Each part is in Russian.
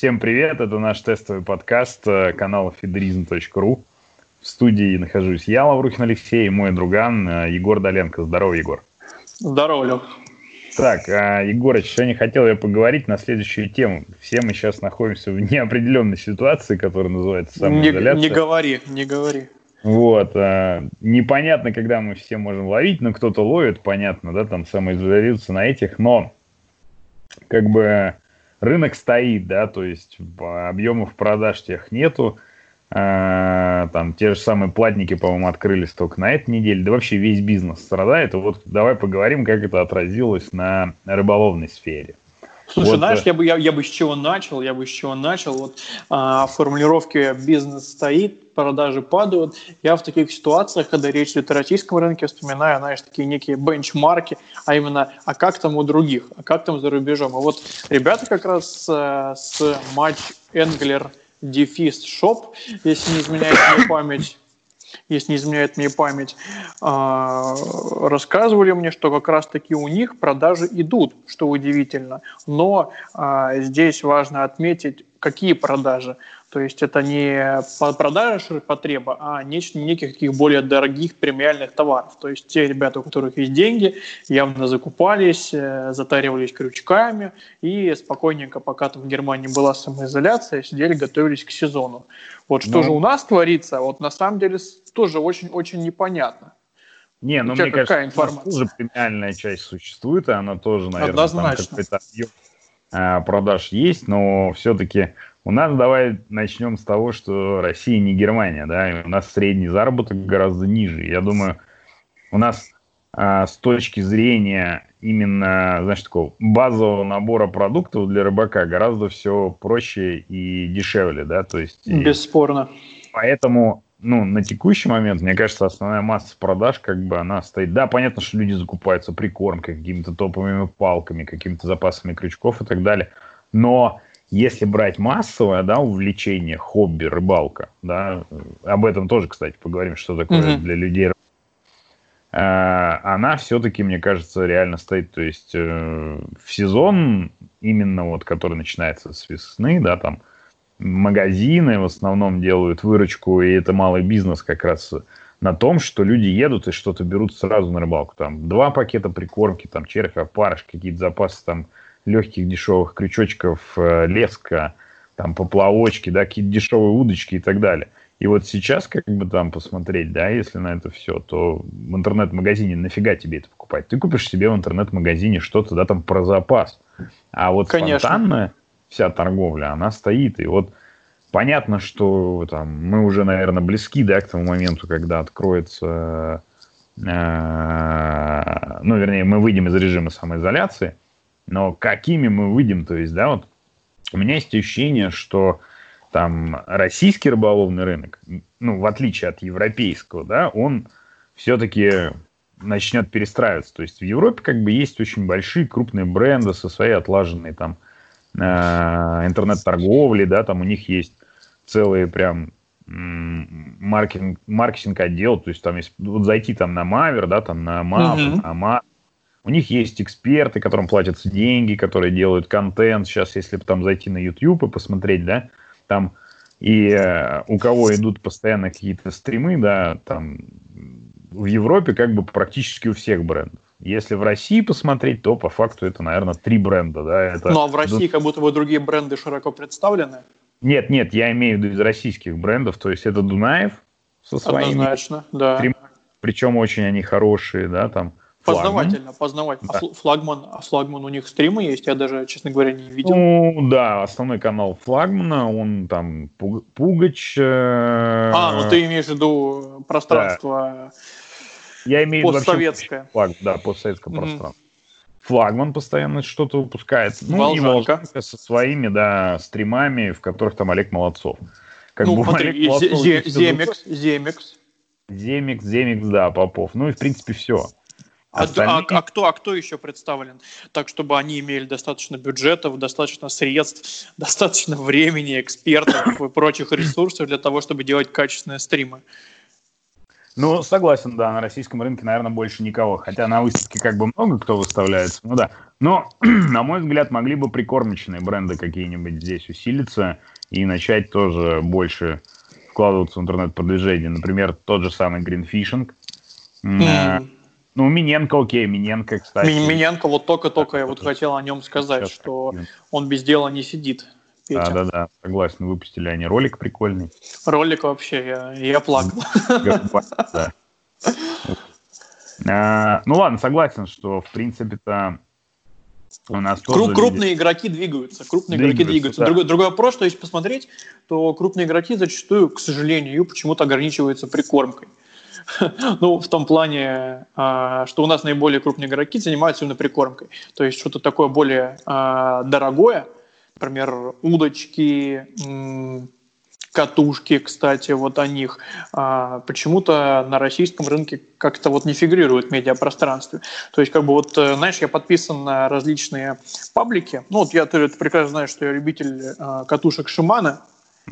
Всем привет, это наш тестовый подкаст э, канала federism.ru. В студии нахожусь я, Лаврухин Алексей, и мой друган э, Егор Доленко. Здорово, Егор. Здорово, Лев. Так, а, Егорыч, сегодня хотел я поговорить на следующую тему. Все мы сейчас находимся в неопределенной ситуации, которая называется самоизоляция. Не, не говори, не говори. Вот, а, непонятно, когда мы все можем ловить, но кто-то ловит, понятно, да, там самоизолируются на этих, но как бы рынок стоит, да, то есть объемов продаж тех нету, а, там те же самые платники, по-моему, открылись только на этой неделе, да вообще весь бизнес страдает. Вот давай поговорим, как это отразилось на рыболовной сфере. Слушай, вот, знаешь, я бы, я, я бы с чего начал, я бы с чего начал. Вот а, формулировки бизнес стоит, продажи падают. Я в таких ситуациях, когда речь идет о российском рынке, вспоминаю, знаешь, такие некие бенчмарки, а именно, а как там у других, а как там за рубежом. А вот ребята как раз а, с матч Энгелер дефис шоп, если не изменяет мне память, если не изменяет мне память, а, рассказывали мне, что как раз-таки у них продажи идут, что удивительно. Но а, здесь важно отметить, какие продажи. То есть это не продажа ширпотреба, а нечто, неких таких более дорогих премиальных товаров. То есть те ребята, у которых есть деньги, явно закупались, э, затаривались крючками и спокойненько, пока там в Германии была самоизоляция, сидели, готовились к сезону. Вот что ну, же у нас творится, вот на самом деле тоже очень-очень непонятно. Не, ну мне кажется, информация? тоже премиальная часть существует, и она тоже, наверное, Однозначно. там какой-то объем а, продаж есть, но все-таки у нас давай начнем с того, что Россия не Германия, да, и у нас средний заработок гораздо ниже. Я думаю, у нас а, с точки зрения именно, знаешь, такого базового набора продуктов для рыбака гораздо все проще и дешевле, да, то есть... Бесспорно. Поэтому, ну, на текущий момент, мне кажется, основная масса продаж, как бы, она стоит... Да, понятно, что люди закупаются прикормкой, какими-то топовыми палками, какими-то запасами крючков и так далее, но если брать массовое, да, увлечение, хобби, рыбалка, да, об этом тоже, кстати, поговорим, что такое mm-hmm. для людей, э, она все-таки, мне кажется, реально стоит, то есть э, в сезон именно вот, который начинается с весны, да, там магазины в основном делают выручку, и это малый бизнес как раз на том, что люди едут и что-то берут сразу на рыбалку. Там два пакета прикормки, там червь, опарыш, какие-то запасы там легких дешевых крючочков, э, леска, там поплавочки, да, какие-то дешевые удочки и так далее. И вот сейчас, как бы там посмотреть, да, если на это все, то в интернет-магазине нафига тебе это покупать? Ты купишь себе в интернет-магазине что-то, да, там про запас. А вот Конечно. спонтанная вся торговля, она стоит. И вот понятно, что там мы уже, наверное, близки, да, к тому моменту, когда откроется, э, ну, вернее, мы выйдем из режима самоизоляции, но какими мы выйдем, то есть, да, вот у меня есть ощущение, что там российский рыболовный рынок, ну, в отличие от европейского, да, он все-таки начнет перестраиваться. То есть в Европе как бы есть очень большие крупные бренды со своей отлаженной там э, интернет-торговлей, да, там у них есть целые прям маркетинг, маркетинг отдел, то есть там есть, вот зайти там на Мавер, да, там на МАП, uh-huh. на МАП, у них есть эксперты, которым платятся деньги, которые делают контент. Сейчас, если там зайти на YouTube и посмотреть, да, там и э, у кого идут постоянно какие-то стримы, да, там в Европе как бы практически у всех брендов. Если в России посмотреть, то по факту это, наверное, три бренда. Да? Это... Ну а в России как будто бы другие бренды широко представлены. Нет, нет, я имею в виду из российских брендов. То есть это Дунаев со своими. Однозначно, да. Причем очень они хорошие, да, там. Познавательно, познавательно. Да. А флагман, а флагман у них стримы есть, я даже, честно говоря, не видел. Ну, да, основной канал флагмана, он там Пугач. Э... А, ну ты имеешь в виду пространство да. я имею постсоветское. Флаг, да, постсоветское mm-hmm. пространство. Флагман постоянно что-то выпускает. Ну, Волжанка. и Волжанка со своими, да, стримами, в которых там Олег Молодцов. Как ну, бы смотри, Олег Молодцов Земекс, Земекс. Земекс, Земекс, да, Попов. Ну и, в принципе, все. А, а, а, кто, а кто еще представлен? Так, чтобы они имели достаточно бюджетов, достаточно средств, достаточно времени, экспертов и прочих ресурсов для того, чтобы делать качественные стримы. Ну, согласен, да, на российском рынке, наверное, больше никого. Хотя на выставке как бы много кто выставляется, ну да. Но, на мой взгляд, могли бы прикормочные бренды какие-нибудь здесь усилиться и начать тоже больше вкладываться в интернет-продвижение. Например, тот же самый Greenfishing. Mm. Ну, Миненко, окей, Миненко, кстати. Миненко, вот только-только я вот хотел о нем сказать, Сейчас что он без дела не сидит. Петя. Да, да, да, согласен. Выпустили они ролик прикольный. Ролик вообще, я, я плакал. А, ну ладно, согласен, что в принципе-то у нас тоже крупные люди... игроки двигаются, крупные двигаются, игроки двигаются. Да. Другой, другой вопрос, что если посмотреть, то крупные игроки зачастую, к сожалению, почему-то ограничиваются прикормкой. ну, в том плане, а, что у нас наиболее крупные игроки занимаются именно прикормкой. То есть что-то такое более а, дорогое, например, удочки, катушки, кстати, вот о них, а, почему-то на российском рынке как-то вот не фигурирует в медиапространстве. То есть, как бы вот, э, знаешь, я подписан на различные паблики. Ну, вот я ты прекрасно знаю, что я любитель а, катушек Шимана.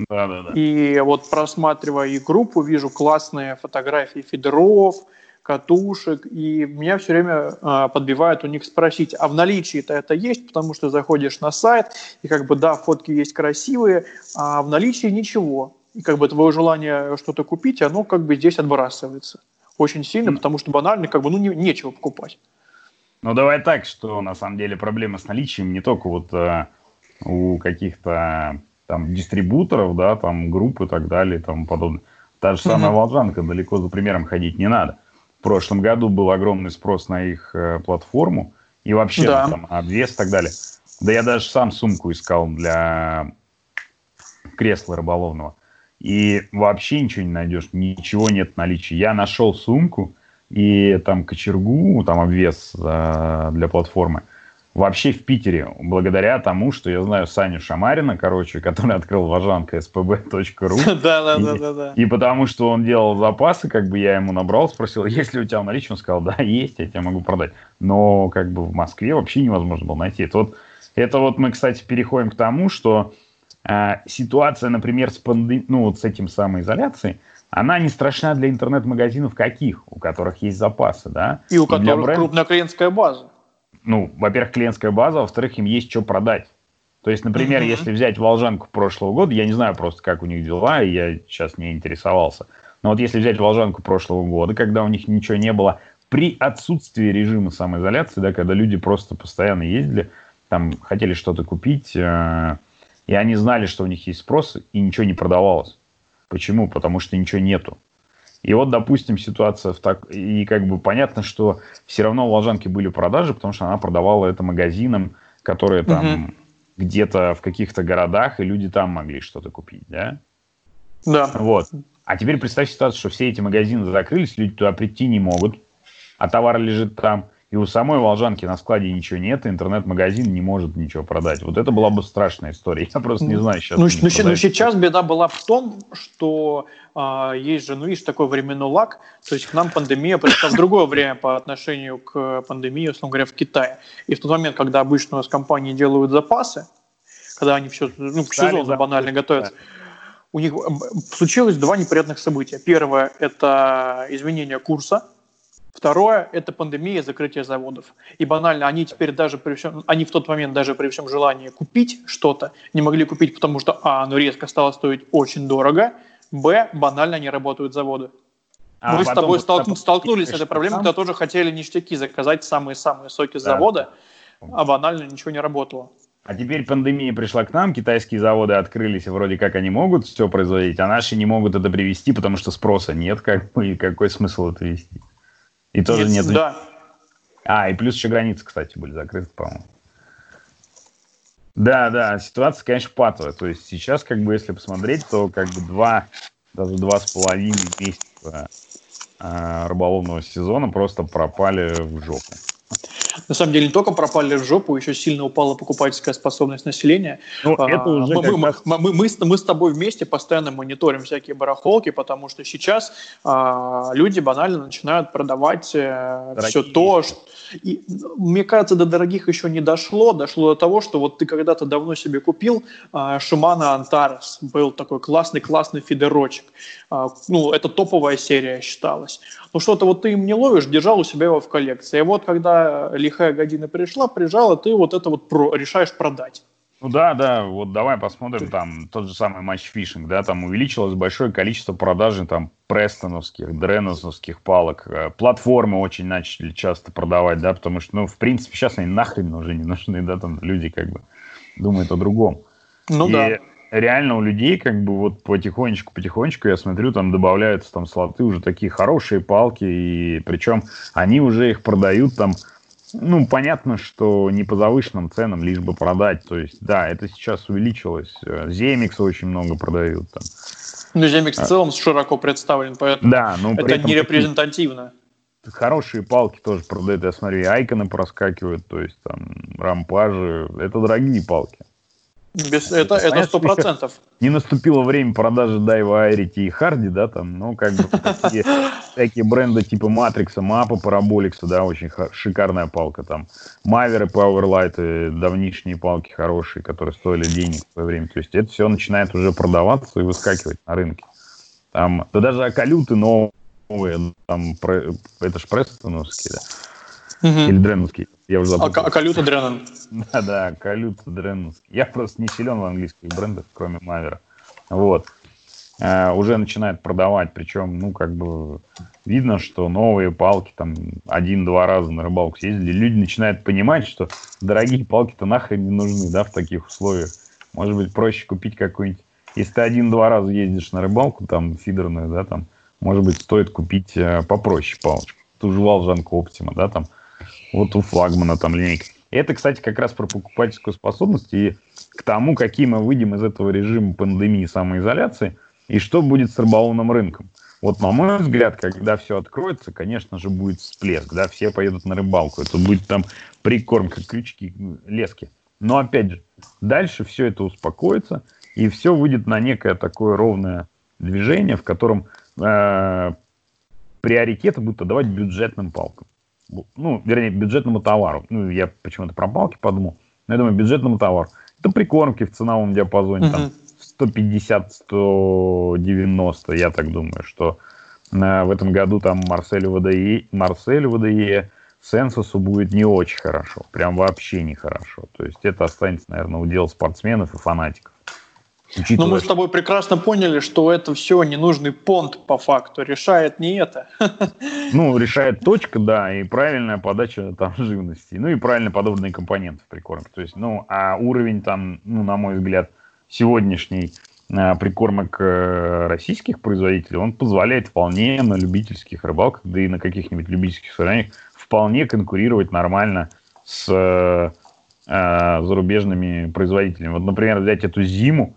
Да, да, да. И вот просматривая и группу, вижу классные фотографии фидеров, катушек, и меня все время э, подбивают у них спросить, а в наличии-то это есть, потому что заходишь на сайт, и как бы да, фотки есть красивые, а в наличии ничего. И как бы твое желание что-то купить, оно как бы здесь отбрасывается очень сильно, mm. потому что банально как бы ну не, нечего покупать. Ну давай так, что на самом деле проблема с наличием не только вот э, у каких-то там дистрибуторов, да, там групп и так далее и тому подобное. Та же самая mm-hmm. Волжанка, далеко за примером ходить не надо. В прошлом году был огромный спрос на их э, платформу и вообще да. там обвес и так далее. Да я даже сам сумку искал для кресла рыболовного. И вообще ничего не найдешь, ничего нет в наличии. Я нашел сумку и там кочергу, там обвес э, для платформы вообще в Питере, благодаря тому, что я знаю Саню Шамарина, короче, который открыл вожанка spb.ru. Да, да, да, да, да. И потому что он делал запасы, как бы я ему набрал, спросил, есть ли у тебя наличие, он сказал, да, есть, я тебе могу продать. Но как бы в Москве вообще невозможно было найти. Это вот, это вот мы, кстати, переходим к тому, что э, ситуация, например, с пандем... ну вот с этим самоизоляцией, она не страшна для интернет-магазинов каких, у которых есть запасы, да? И у которых бренд... крупная клиентская база ну, во-первых, клиентская база, во-вторых, им есть что продать. То есть, например, mm-hmm. если взять Волжанку прошлого года, я не знаю просто, как у них дела, и я сейчас не интересовался. Но вот если взять Волжанку прошлого года, когда у них ничего не было, при отсутствии режима самоизоляции, да, когда люди просто постоянно ездили, там хотели что-то купить, э, и они знали, что у них есть спрос, и ничего не продавалось. Почему? Потому что ничего нету. И вот, допустим, ситуация в так... И как бы понятно, что все равно у Волжанки были продажи, потому что она продавала это магазинам, которые там угу. где-то в каких-то городах, и люди там могли что-то купить, да? Да. Вот. А теперь представь ситуацию, что все эти магазины закрылись, люди туда прийти не могут, а товар лежит там – и у самой Волжанки на складе ничего нет, интернет-магазин не может ничего продать. Вот это была бы страшная история. Я просто не знаю сейчас. Ну, ну, ну сейчас беда была в том, что а, есть же, ну, видишь, такой временной лаг. То есть к нам пандемия пришла в другое время по отношению к пандемии, условно говоря, в Китае. И в тот момент, когда обычно у нас компании делают запасы, когда они все, ну, к сезону банально готовятся, у них случилось два неприятных события. Первое – это изменение курса Второе – это пандемия, закрытие заводов. И банально, они теперь даже при всем, они в тот момент даже при всем желании купить что-то не могли купить, потому что, а, оно резко стало стоить очень дорого, б, банально не работают заводы. А Мы с тобой столкну, столкнулись с этой проблемой, когда тоже хотели ништяки заказать самые-самые соки да. завода, а банально ничего не работало. А теперь пандемия пришла к нам, китайские заводы открылись, и вроде как они могут все производить, а наши не могут это привести, потому что спроса нет, как бы, и какой смысл это вести? И тоже нет. Да. А, и плюс еще границы, кстати, были закрыты, по-моему. Да, да, ситуация, конечно, патовая. То есть сейчас, как бы, если посмотреть, то как бы два, даже два с половиной месяца э, рыболовного сезона просто пропали в жопу. На самом деле не только пропали в жопу, еще сильно упала покупательская способность населения. Ну, а, это уже мы, мы, раз... мы, мы, мы, мы с тобой вместе постоянно мониторим всякие барахолки, потому что сейчас а, люди банально начинают продавать э, все то, что... И, мне кажется, до дорогих еще не дошло. Дошло до того, что вот ты когда-то давно себе купил а, Shimano Antares. Был такой классный-классный фидерочек. А, ну, это топовая серия считалась. Ну, что-то вот ты им не ловишь, держал у себя его в коллекции. И вот когда лихая година пришла, прижала, ты вот это вот про, решаешь продать. Ну да, да, вот давай посмотрим там тот же самый match fishing, да, там увеличилось большое количество продажи там престоновских, дреннановских палок, э, платформы очень начали часто продавать, да, потому что, ну, в принципе, сейчас они нахрен уже не нужны, да, там люди как бы думают о другом. Ну И да. реально у людей как бы вот потихонечку, потихонечку, я смотрю, там добавляются там слоты уже такие хорошие палки, и причем они уже их продают там ну, понятно, что не по завышенным ценам, лишь бы продать. То есть, да, это сейчас увеличилось. Земикс очень много продают там. Ну, Земикс в целом широко представлен, поэтому да, но это не репрезентативно. Хорошие палки тоже продают. Я смотрю, и айконы проскакивают, то есть там рампажи. Это дорогие палки. Без, это, это сто процентов. Не наступило время продажи Дайва, Айрити и Харди, да, там, ну, как бы такие, такие бренды типа Матрикса, Мапа, Параболикса, да, очень шикарная палка там. Маверы, Пауэрлайты, давнишние палки хорошие, которые стоили денег в свое время. То есть это все начинает уже продаваться и выскакивать на рынке. Там, да даже акалюты новые, там, это ж Престоновские, да Угу. Или Дреновский. Я уже забыл. А, а Калюта Дренон? Да, да, Калюта Дреновский. Я просто не силен в английских брендах, кроме Мавера. Вот. Uh, уже начинает продавать, причем, ну, как бы, видно, что новые палки там один-два раза на рыбалку съездили, люди начинают понимать, что дорогие палки-то нахрен не нужны, да, в таких условиях. Может быть, проще купить какой-нибудь, если ты один-два раза ездишь на рыбалку, там, фидерную, да, там, может быть, стоит купить uh, попроще палочку. Ту же Волжанку Оптима, да, там, вот у флагмана там линейка. Это, кстати, как раз про покупательскую способность и к тому, какие мы выйдем из этого режима пандемии самоизоляции и что будет с рыболовным рынком. Вот, на мой взгляд, когда все откроется, конечно же, будет всплеск, да, все поедут на рыбалку, это будет там прикормка, крючки, лески. Но, опять же, дальше все это успокоится, и все выйдет на некое такое ровное движение, в котором э, приоритеты будут отдавать бюджетным палкам ну, вернее, бюджетному товару. Ну, я почему-то про палки подумал. Но я думаю, бюджетному товару. Это прикормки в ценовом диапазоне, там, 150-190, я так думаю, что э, в этом году там Марселю ВДЕ, Марселю ВДЕ Сенсусу будет не очень хорошо, прям вообще не хорошо. То есть это останется, наверное, удел спортсменов и фанатиков. Но мы с тобой прекрасно поняли, что это все ненужный понт по факту. Решает не это. Ну, решает точка, да, и правильная подача там живности. Ну и правильно подобранные компоненты в прикормке. То есть, ну, а уровень там, ну, на мой взгляд, сегодняшний а, прикормок э, российских производителей, он позволяет вполне на любительских рыбалках, да и на каких-нибудь любительских соревнованиях вполне конкурировать нормально с э, э, зарубежными производителями. Вот, например, взять эту зиму,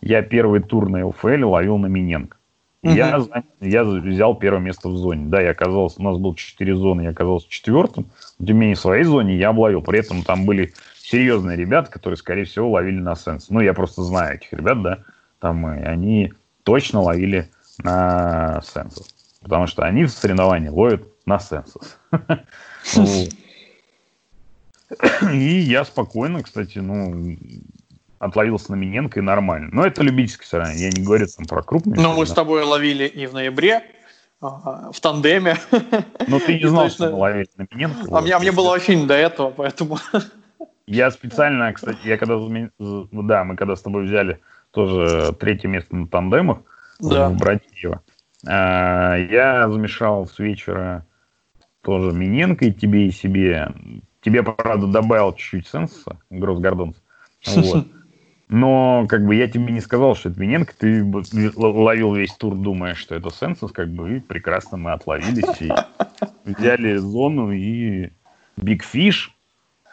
я первый тур на ЛФЛ ловил на Миненко. Угу. Я, я взял первое место в зоне. Да, я оказался, у нас было четыре зоны, я оказался четвертым. Не менее, в своей зоне я обловил. При этом там были серьезные ребята, которые, скорее всего, ловили на сенс. Ну, я просто знаю этих ребят, да. Там и они точно ловили на сенсус. Потому что они в соревновании ловят на сенсус. И я спокойно, кстати, ну, отловился на Миненко и нормально. Но это любительский соревнование, я не говорю там про крупные. Ну, мы с тобой ловили и в ноябре, в тандеме. Ну, ты не знал, что мы ловили на Миненко. А, мне, а мне было вообще не до этого, поэтому... Я специально, кстати, я когда... Да, мы когда с тобой взяли тоже третье место на тандемах да. в Братьево, а, я замешал с вечера тоже Миненко и тебе, и себе. Тебе, правда, добавил чуть-чуть сенса, Гросс Гордонс. Вот. Но как бы я тебе не сказал, что это Миненко, ты ловил весь тур, думая, что это Сенсус, как бы, и прекрасно мы отловились, и взяли зону, и Big Fish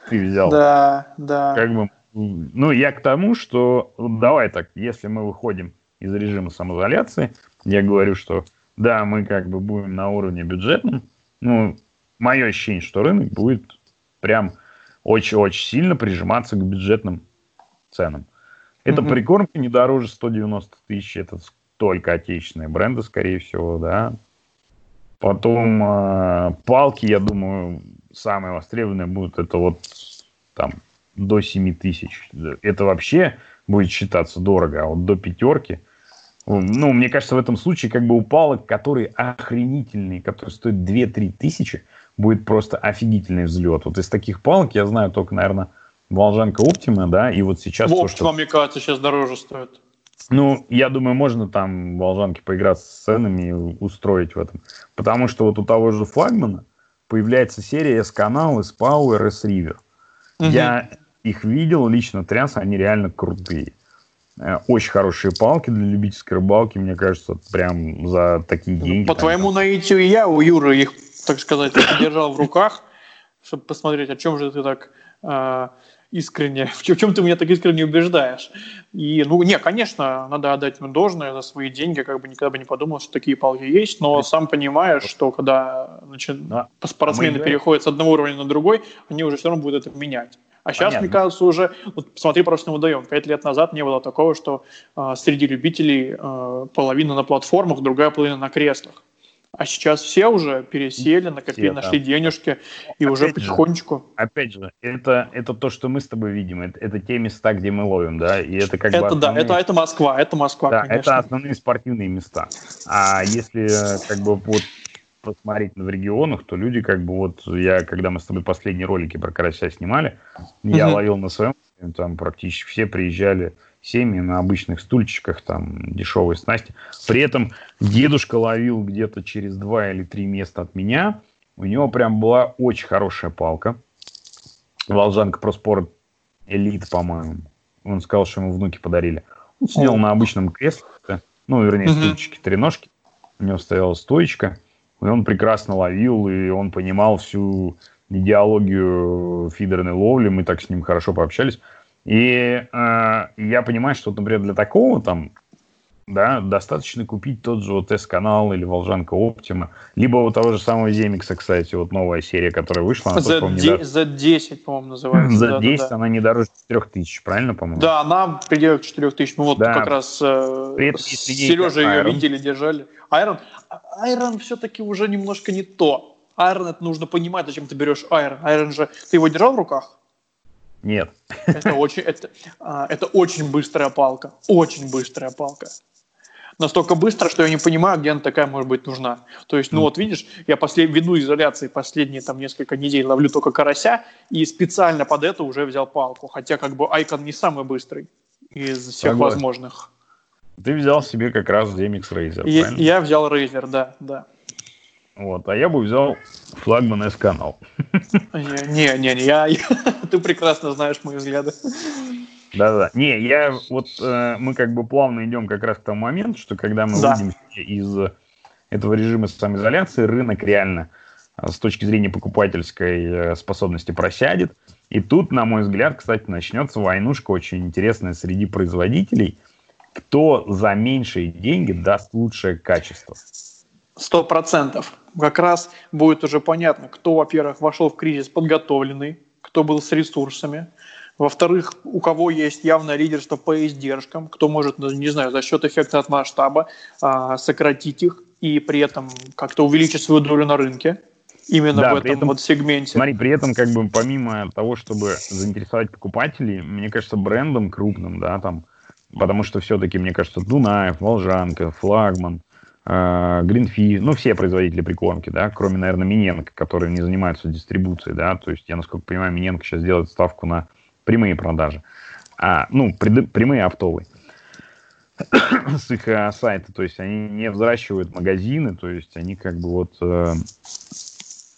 ты взял. Да, да. Как бы, ну, я к тому, что, давай так, если мы выходим из режима самоизоляции, я говорю, что да, мы как бы будем на уровне бюджетном, ну, мое ощущение, что рынок будет прям очень-очень сильно прижиматься к бюджетным ценам. Это mm-hmm. прикормка не дороже 190 тысяч, это только отечественные бренды, скорее всего, да. Потом э, палки, я думаю, самые востребованные будут, это вот там до 7 тысяч. Это вообще будет считаться дорого, а вот до пятерки. Ну, мне кажется, в этом случае как бы у палок, которые охренительные, которые стоят 2-3 тысячи, будет просто офигительный взлет. Вот из таких палок я знаю только, наверное, Волжанка Оптима, да, и вот сейчас... То, что... мне кажется, сейчас дороже стоит. Ну, я думаю, можно там Волжанке поиграть с ценами и устроить в этом. Потому что вот у того же флагмана появляется серия S-канал, S-Power, S-River. Угу. Я их видел, лично тряс, они реально крутые. Э, очень хорошие палки для любительской рыбалки, мне кажется, прям за такие ну, деньги. По твоему наитию я у Юры их, так сказать, держал в руках, чтобы посмотреть, о чем же ты так э, искренне, в чем ты меня так искренне убеждаешь. И, ну, не, конечно, надо отдать ему должное за свои деньги, как бы никогда бы не подумал, что такие палки есть, но сам понимаешь, что когда значит, да. спортсмены а переходят с одного уровня на другой, они уже все равно будут это менять. А сейчас, Понятно. мне кажется, уже, вот посмотри, просто водоем. Пять лет назад не было такого, что э, среди любителей э, половина на платформах, другая половина на креслах. А сейчас все уже пересели, накопили, все, нашли да. денежки, и опять уже потихонечку. Же, опять же, это, это то, что мы с тобой видим, это, это те места, где мы ловим, да, и это как это, бы... Основные... Да, это, это Москва, это Москва, да, конечно. это основные спортивные места. А если как бы вот посмотреть в регионах, то люди как бы вот, я, когда мы с тобой последние ролики про карася снимали, я ловил на своем, там практически все приезжали семьи на обычных стульчиках, там, дешевые снасти. При этом дедушка ловил где-то через два или три места от меня. У него прям была очень хорошая палка. Волжанка Проспорт Элит, по-моему. Он сказал, что ему внуки подарили. Он сидел на обычном кресле, ну, вернее, стульчики, три ножки. У него стояла стоечка. И он прекрасно ловил, и он понимал всю идеологию фидерной ловли. Мы так с ним хорошо пообщались. И э, я понимаю, что, например, для такого там, да, достаточно купить тот же вот S-канал или Волжанка Оптима, либо у того же самого Земикса, кстати, вот новая серия, которая вышла. За, де- за 10, по-моему, называется. За да, 10 да, она не дороже 4000, правильно, по-моему? Да, она в пределах 4000. Мы вот да. как раз э, с Сережей ее видели, держали. Айрон, Айрон все-таки уже немножко не то. Айрон, это нужно понимать, зачем ты берешь Айрон. Айрон же, ты его держал в руках? Нет. Это очень, это, а, это очень быстрая палка. Очень быстрая палка. Настолько быстро, что я не понимаю, где она такая может быть нужна. То есть, ну mm. вот видишь, я послед... веду изоляции последние там несколько недель, ловлю только карася, и специально под это уже взял палку. Хотя как бы Айкон не самый быстрый из всех Согласен. возможных. Ты взял себе как раз DMX Razer, я, я взял Razer, да, да. Вот, а я бы взял флагман S-канал. Не, не, не, я, ты прекрасно знаешь мои взгляды. Да-да. Не, я вот э, мы как бы плавно идем как раз к тому моменту, что когда мы да. выйдем из этого режима самоизоляции, рынок реально э, с точки зрения покупательской э, способности просядет. И тут, на мой взгляд, кстати, начнется войнушка очень интересная среди производителей, кто за меньшие деньги даст лучшее качество. Сто процентов. Как раз будет уже понятно, кто, во-первых, вошел в кризис подготовленный, кто был с ресурсами. Во-вторых, у кого есть явное лидерство по издержкам, кто может, ну, не знаю, за счет эффекта от масштаба а, сократить их и при этом как-то увеличить свою долю на рынке. Именно да, в этом, этом вот сегменте. Смотри, при этом, как бы, помимо того, чтобы заинтересовать покупателей, мне кажется, брендом крупным, да, там, потому что все-таки, мне кажется, Дунаев, Волжанка, Флагман, Гринфи, ну, все производители прикормки, да, кроме, наверное, Миненко, которые не занимаются дистрибуцией, да, то есть, я, насколько понимаю, Миненко сейчас делает ставку на прямые продажи, а, ну, пред, прямые оптовые с их а, сайта, то есть, они не взращивают магазины, то есть, они как бы вот э,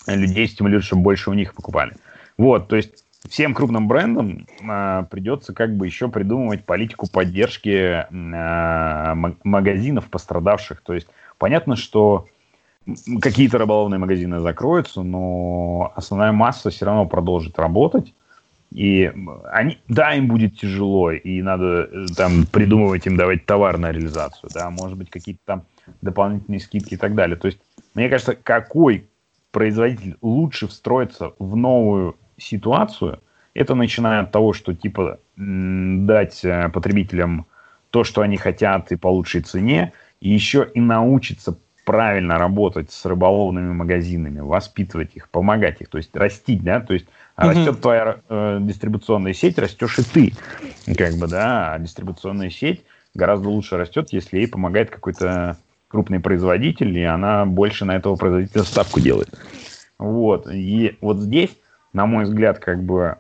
людей стимулируют, чтобы больше у них покупали. Вот, то есть, всем крупным брендам а, придется как бы еще придумывать политику поддержки а, магазинов пострадавших. То есть понятно, что какие-то рыболовные магазины закроются, но основная масса все равно продолжит работать. И они, да, им будет тяжело, и надо э, там придумывать им давать товар на реализацию, да, может быть, какие-то там дополнительные скидки и так далее. То есть, мне кажется, какой производитель лучше встроится в новую ситуацию, это начиная от того, что типа дать э, потребителям то, что они хотят и по лучшей цене, и еще и научиться правильно работать с рыболовными магазинами, воспитывать их, помогать их, то есть растить, да, то есть угу. растет твоя э, дистрибуционная сеть, растешь и ты, как бы, да, а дистрибуционная сеть гораздо лучше растет, если ей помогает какой-то крупный производитель, и она больше на этого производителя ставку делает. Вот, и вот здесь, на мой взгляд, как бы,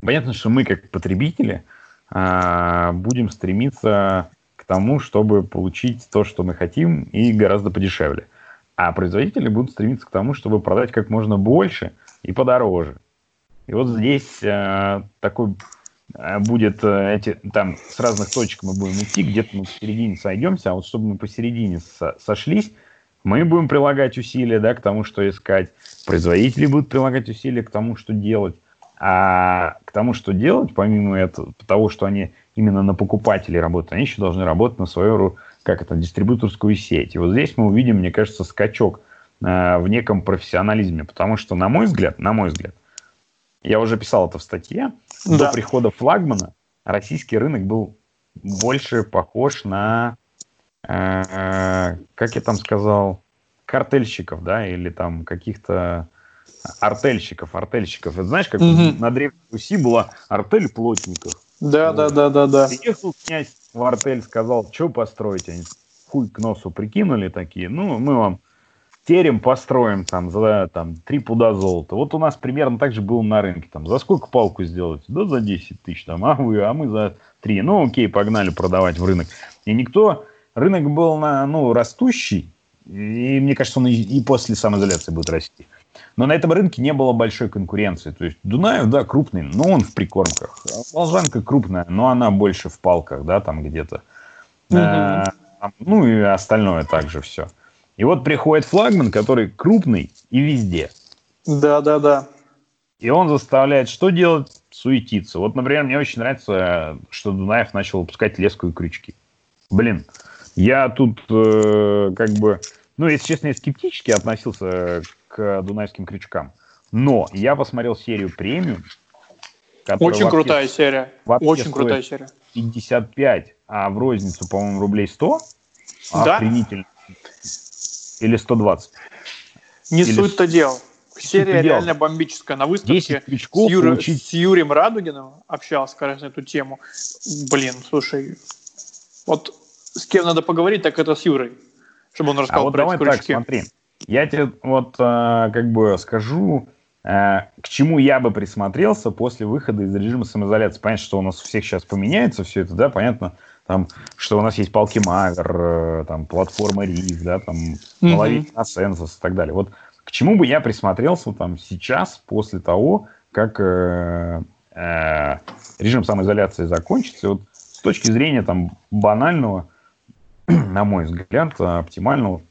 понятно, что мы, как потребители, э, будем стремиться тому, чтобы получить то, что мы хотим, и гораздо подешевле. А производители будут стремиться к тому, чтобы продать как можно больше и подороже. И вот здесь э, такой э, будет э, эти там с разных точек мы будем идти, где-то мы посередине сойдемся, а вот чтобы мы посередине со сошлись, мы будем прилагать усилия да, к тому, что искать. Производители будут прилагать усилия к тому, что делать. А к тому, что делать, помимо этого, того, что они именно на покупателей работают, они еще должны работать на свою, как это, дистрибьюторскую сеть. И вот здесь мы увидим, мне кажется, скачок э, в неком профессионализме, потому что, на мой взгляд, на мой взгляд, я уже писал это в статье, да. до прихода флагмана российский рынок был больше похож на, как я там сказал, картельщиков, да, или там каких-то артельщиков, артельщиков. Это знаешь, как угу. на Древней Руси была артель плотников. Да, вот. да, да, да, да. Приехал князь в артель, сказал, что построить? Они хуй к носу прикинули такие, ну, мы вам терем построим там за там, три пуда золота. Вот у нас примерно так же было на рынке. Там, за сколько палку сделать? Да за 10 тысяч. Там, а вы, а мы за 3. Ну, окей, погнали продавать в рынок. И никто... Рынок был на, ну, растущий. И мне кажется, он и, и после самоизоляции будет расти. Но на этом рынке не было большой конкуренции. То есть Дунаев, да, крупный, но он в прикормках. Волжанка крупная, но она больше в палках, да, там где-то. Mm-hmm. А, ну и остальное также все. И вот приходит флагман, который крупный и везде. Да, да, да. И он заставляет что делать? Суетиться. Вот, например, мне очень нравится, что Дунаев начал выпускать леску и крючки. Блин, я тут э, как бы, ну, если честно, я скептически относился к дунайским крючкам. Но я посмотрел серию премиум. Очень крутая серия. Очень крутая серия. 55, а в розницу, по-моему, рублей 100. Да? Охренительно. Или 120. Не Или... суть-то дел. Серия реально бомбическая. На выставке с, Юр... получить... с Юрием Радугиным общался раз на эту тему. Блин, слушай, вот с кем надо поговорить, так это с Юрой, чтобы он а рассказал а вот про давай. Так, смотри, я тебе вот э, как бы скажу, э, к чему я бы присмотрелся после выхода из режима самоизоляции. Понятно, что у нас у всех сейчас поменяется все это, да, понятно, там, что у нас есть палки Магер, э, там, платформа Риф, да, там, Маловик Асенсус и так далее. Вот к чему бы я присмотрелся там сейчас, после того, как э, э, режим самоизоляции закончится, вот с точки зрения там банального, на мой взгляд, оптимального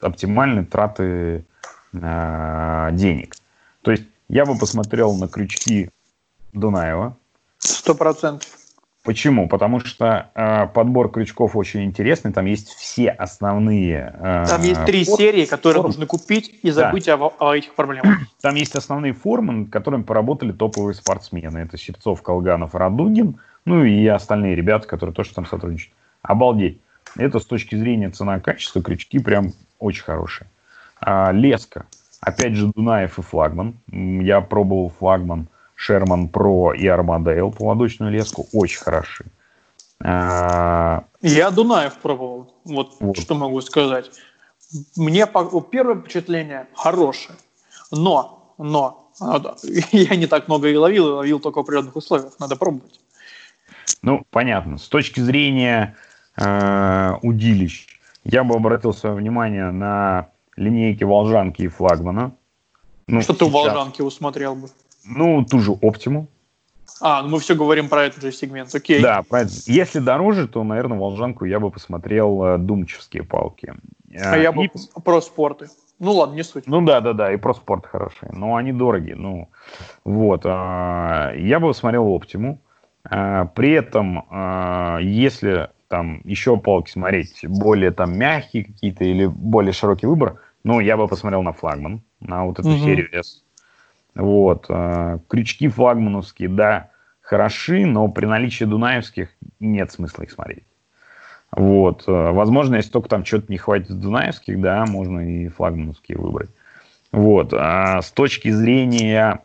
оптимальной траты э, денег. То есть я бы посмотрел на крючки Дунаева. Сто процентов. Почему? Потому что э, подбор крючков очень интересный. Там есть все основные. Э, Там есть три формы, серии, которые формы. нужно купить и забыть да. о, о этих проблемах. Там есть основные формы, над которыми поработали топовые спортсмены. Это Щипцов, Колганов, Радугин. Ну и остальные ребята, которые тоже там сотрудничают. Обалдеть. Это с точки зрения цена-качество крючки прям очень хорошие. А, леска. Опять же, Дунаев и флагман. Я пробовал флагман Шерман Про и Армадейл, поводочную леску. Очень хороши. А... Я Дунаев пробовал. Вот, вот что могу сказать. Мне первое впечатление хорошее. Но, но, я не так много и ловил, и ловил только в определенных условиях. Надо пробовать. Ну, понятно. С точки зрения э, удилищ, я бы обратил свое внимание на линейки Волжанки и Флагмана. Ну, Что сейчас... ты у Волжанки усмотрел бы? Ну, ту же Оптиму. А, ну мы все говорим про этот же сегмент, окей. Да, про это. если дороже, то, наверное, Волжанку я бы посмотрел э, думчевские палки. А, а я бы про спорты. Ну ладно, не суть. Ну да, да, да, и про спорт хорошие. Но они дорогие. Ну, вот. А, я бы посмотрел Оптиму. А, при этом, если там еще палки смотреть, более там мягкие какие-то или более широкий выбор, ну, я бы посмотрел на флагман, на вот эту mm-hmm. серию S. Вот. Крючки флагмановские, да, хороши, но при наличии дунаевских нет смысла их смотреть. Вот. Возможно, если только там что-то не хватит дунаевских, да, можно и флагмановские выбрать. Вот. А с точки зрения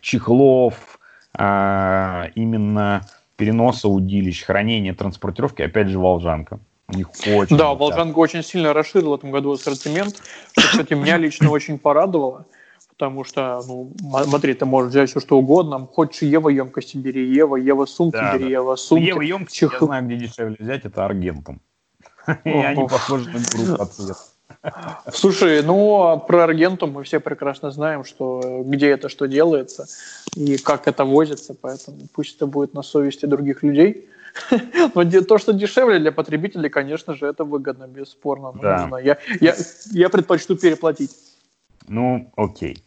чехлов, а, именно переноса удилищ, хранения, транспортировки, опять же, Волжанка. У них очень да, Волжанка очень сильно расширила в этом году ассортимент, что, кстати, меня лично очень порадовало, потому что, ну, смотри, ты можешь взять все, что угодно, хочешь Ева емкости бери, Ева, Ева сумки да, бери, да. Ева сумки. Ева емкости, Чех... я знаю, где дешевле взять, это Аргентум. И они похожи на группу по цвету. Слушай, ну а про Аргенту мы все прекрасно знаем, что где это что делается и как это возится, поэтому пусть это будет на совести других людей. Но то, что дешевле для потребителей, конечно же, это выгодно, бесспорно. Ну, да. Я, я, я предпочту переплатить. Ну, окей.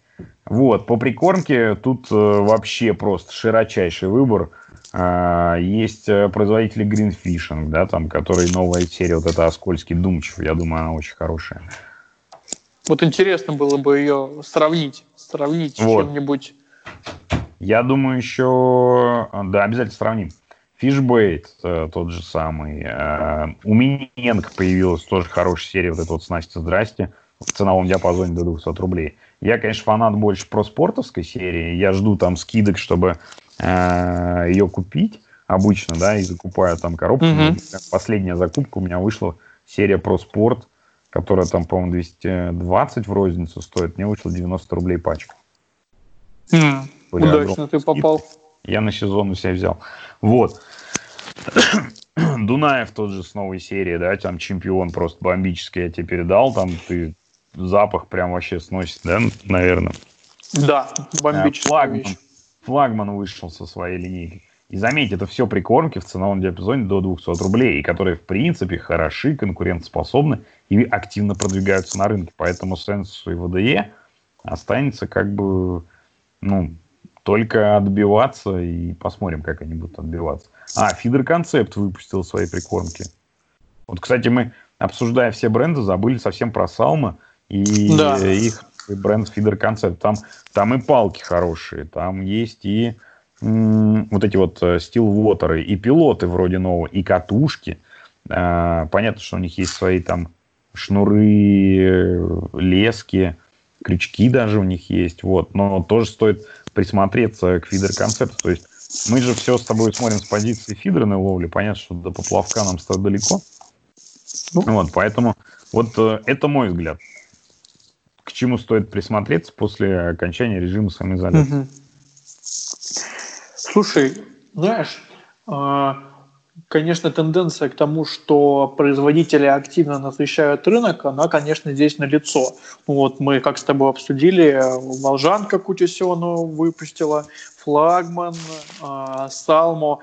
Вот, по прикормке тут э, вообще просто широчайший выбор. А, есть э, производители Greenfishing, да, там, который новая серия, вот эта Оскольский Думчев, я думаю, она очень хорошая. Вот интересно было бы ее сравнить, сравнить вот. с чем-нибудь. Я думаю, еще, да, обязательно сравним. Фишбейт э, тот же самый. Э, у Миненко появилась тоже хорошая серия, вот эта вот снасти «Здрасте», в ценовом диапазоне до 200 рублей. Я, конечно, фанат больше про спортовской серии. Я жду там скидок, чтобы э, ее купить обычно, да, и закупаю там коробку. Mm-hmm. Последняя закупка у меня вышла серия про спорт, которая там, по-моему, 220 в розницу стоит. Мне вышло 90 рублей пачка. Mm. Удачно ты попал. Я на сезон у себя взял. Вот. Дунаев тот же с новой серии, да, там чемпион просто бомбический я тебе передал, там ты запах прям вообще сносит, да, наверное. Да, бомбический. Флагман, флагман вышел со своей линейки. И заметьте, это все прикормки в ценовом диапазоне до 200 рублей, и которые, в принципе, хороши, конкурентоспособны и активно продвигаются на рынке. Поэтому Сенсу и ВДЕ останется как бы, ну, только отбиваться, и посмотрим, как они будут отбиваться. А, Фидер Концепт выпустил свои прикормки. Вот, кстати, мы, обсуждая все бренды, забыли совсем про Салма и да. их бренд Фидер Концепт. Там, там и палки хорошие, там есть и м- вот эти вот стилвотеры, и пилоты вроде нового, и катушки. А, понятно, что у них есть свои там шнуры, лески, крючки даже у них есть, вот, но тоже стоит присмотреться к фидер-концепту. То есть мы же все с тобой смотрим с позиции фидерной ловли. Понятно, что до поплавка нам стоит далеко. Ну. Вот, поэтому вот э, это мой взгляд. К чему стоит присмотреться после окончания режима самоизоляции. Слушай, знаешь, а, конечно, тенденция к тому, что производители активно насыщают рынок, она, конечно, здесь налицо. Вот мы, как с тобой обсудили, Волжанка всего выпустила, флагман, Салмо.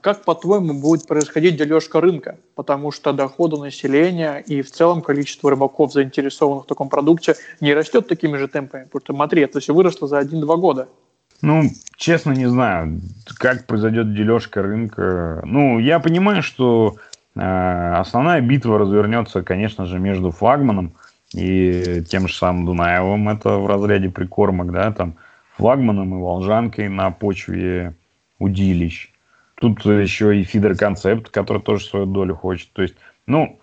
Как, по-твоему, будет происходить дележка рынка? Потому что доходы населения и в целом количество рыбаков, заинтересованных в таком продукте, не растет такими же темпами. Потому что, смотри, это все выросло за 1-2 года. Ну, честно, не знаю, как произойдет дележка рынка. Ну, я понимаю, что э, основная битва развернется, конечно же, между флагманом и тем же самым Дунаевым. Это в разряде прикормок, да, там флагманом и волжанкой на почве удилищ. Тут еще и фидер-концепт, который тоже свою долю хочет. То есть, ну,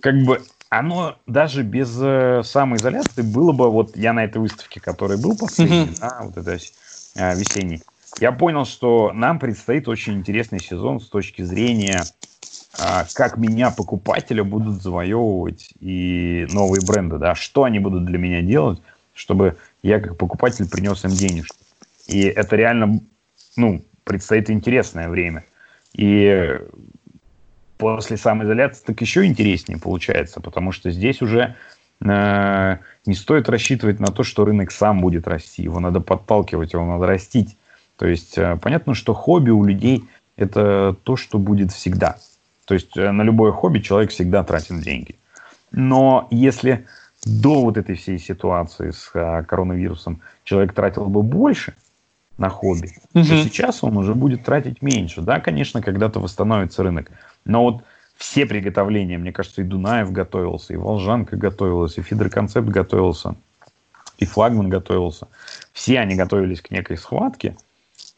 как бы оно даже без э, самоизоляции было бы, вот я на этой выставке, которая был последний, mm-hmm. да, вот это весенний, я понял, что нам предстоит очень интересный сезон с точки зрения, э, как меня, покупателя, будут завоевывать и новые бренды, да, что они будут для меня делать, чтобы я как покупатель принес им денежку. И это реально, ну, предстоит интересное время. И после самоизоляции так еще интереснее получается, потому что здесь уже э, не стоит рассчитывать на то, что рынок сам будет расти. Его надо подталкивать, его надо растить. То есть э, понятно, что хобби у людей это то, что будет всегда. То есть э, на любое хобби человек всегда тратит деньги. Но если до вот этой всей ситуации с э, коронавирусом человек тратил бы больше на хобби, угу. то сейчас он уже будет тратить меньше. Да, конечно, когда-то восстановится рынок. Но вот все приготовления, мне кажется, и Дунаев готовился, и Волжанка готовилась, и Фидер Концепт готовился. и флагман готовился. Все они готовились к некой схватке.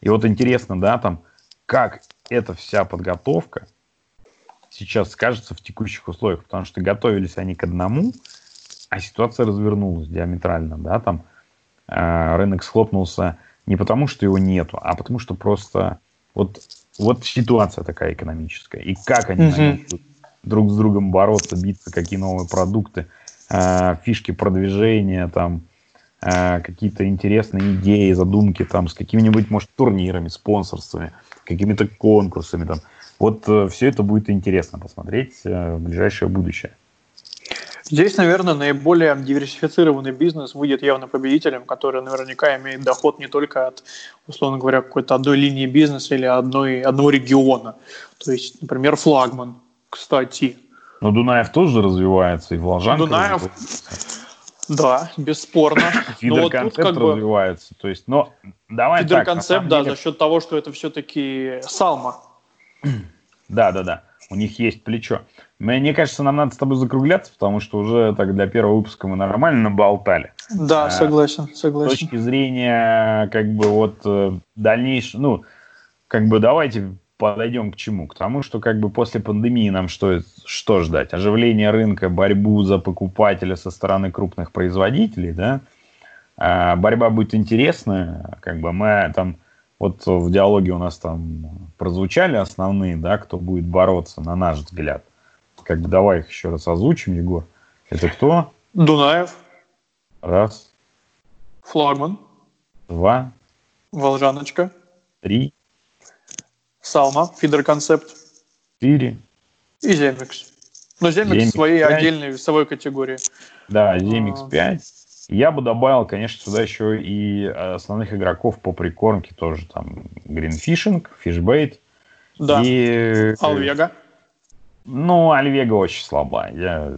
И вот интересно, да, там, как эта вся подготовка сейчас скажется в текущих условиях, потому что готовились они к одному, а ситуация развернулась диаметрально, да, там э, рынок схлопнулся не потому, что его нету, а потому что просто вот, вот ситуация такая экономическая. И как они mm-hmm. друг с другом бороться, биться, какие новые продукты, э, фишки продвижения, там, э, какие-то интересные идеи, задумки, там, с какими-нибудь, может, турнирами, спонсорствами, какими-то конкурсами, там. Вот э, все это будет интересно посмотреть э, в ближайшее будущее. Здесь, наверное, наиболее диверсифицированный бизнес выйдет явно победителем, который наверняка имеет доход не только от, условно говоря, какой-то одной линии бизнеса или одной, одного региона. То есть, например, флагман, кстати. Но Дунаев тоже развивается, и Волжанка Дунаев, да, бесспорно. Фидер-концепт вот как развивается. То есть, но давай Фидер-концепт, да, деле... за счет того, что это все-таки Салма. Да, да, да. У них есть плечо. Мне кажется, нам надо с тобой закругляться, потому что уже так для первого выпуска мы нормально наболтали. Да, согласен, согласен. С точки зрения, как бы, вот э, дальнейшего, ну, как бы давайте подойдем к чему? К тому, что как бы после пандемии нам что, что ждать? Оживление рынка, борьбу за покупателя со стороны крупных производителей, да? А борьба будет интересная, как бы мы там вот в диалоге у нас там прозвучали основные, да, кто будет бороться, на наш взгляд. Как бы давай их еще раз озвучим, Егор. Это кто? Дунаев. Раз. Флагман. Два. Волжаночка. Три. Салма. Фидер Концепт. Четыре. И Земикс. Но Земикс, в своей 5. отдельной весовой категории. Да, Земикс 5. Я бы добавил, конечно, сюда еще и основных игроков по прикормке тоже. Там Greenfishing, Fishbait. Да. И... Алвега. Ну, Альвега очень слаба. Я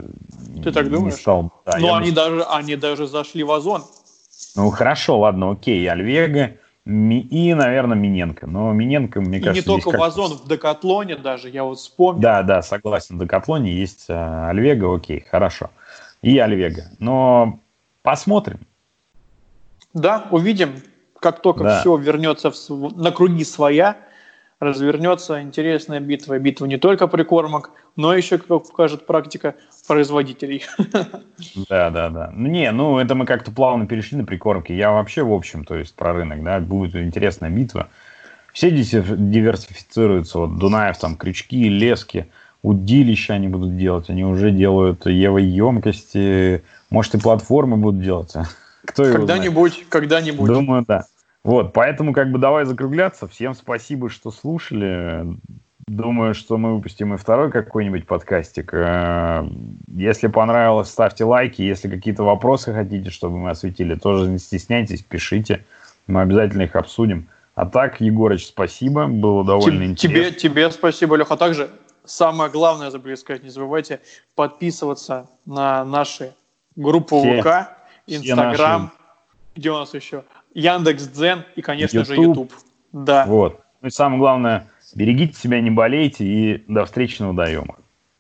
Ты так думаешь? Стал, да, Но они, даже, они даже зашли в озон. Ну, хорошо, ладно, окей. Альвега и, наверное, Миненко. Но Миненко, мне и кажется, не только в озон, в Декатлоне даже, я вот вспомнил. Да, да, согласен. В Декатлоне есть а, Альвега, окей, хорошо. И Альвега. Но Посмотрим. Да, увидим. Как только да. все вернется в, на круги своя, развернется интересная битва. Битва не только прикормок, но еще, как покажет практика, производителей. Да, да, да. Не, ну это мы как-то плавно перешли на прикормки. Я вообще, в общем, то есть про рынок, да, будет интересная битва. Все диверсифицируются. Вот Дунаев там крючки, лески, удилища они будут делать. Они уже делают емкости, может, и платформы будут делаться. Кто когда-нибудь, когда-нибудь. Думаю, да. Вот, поэтому как бы давай закругляться. Всем спасибо, что слушали. Думаю, что мы выпустим и второй какой-нибудь подкастик. Э, если понравилось, ставьте лайки. Если какие-то вопросы хотите, чтобы мы осветили, тоже не стесняйтесь, пишите. Мы обязательно их обсудим. А так, Егорыч, спасибо. Было довольно тебе, интересно. Тебе, тебе спасибо, Леха. Также самое главное, забыли сказать, не забывайте подписываться на наши группу все, ВК, Инстаграм, где у нас еще? Яндекс Дзен и, конечно YouTube. же, YouTube. Да. Вот. Ну и самое главное, берегите себя, не болейте и до встречи на водоемах.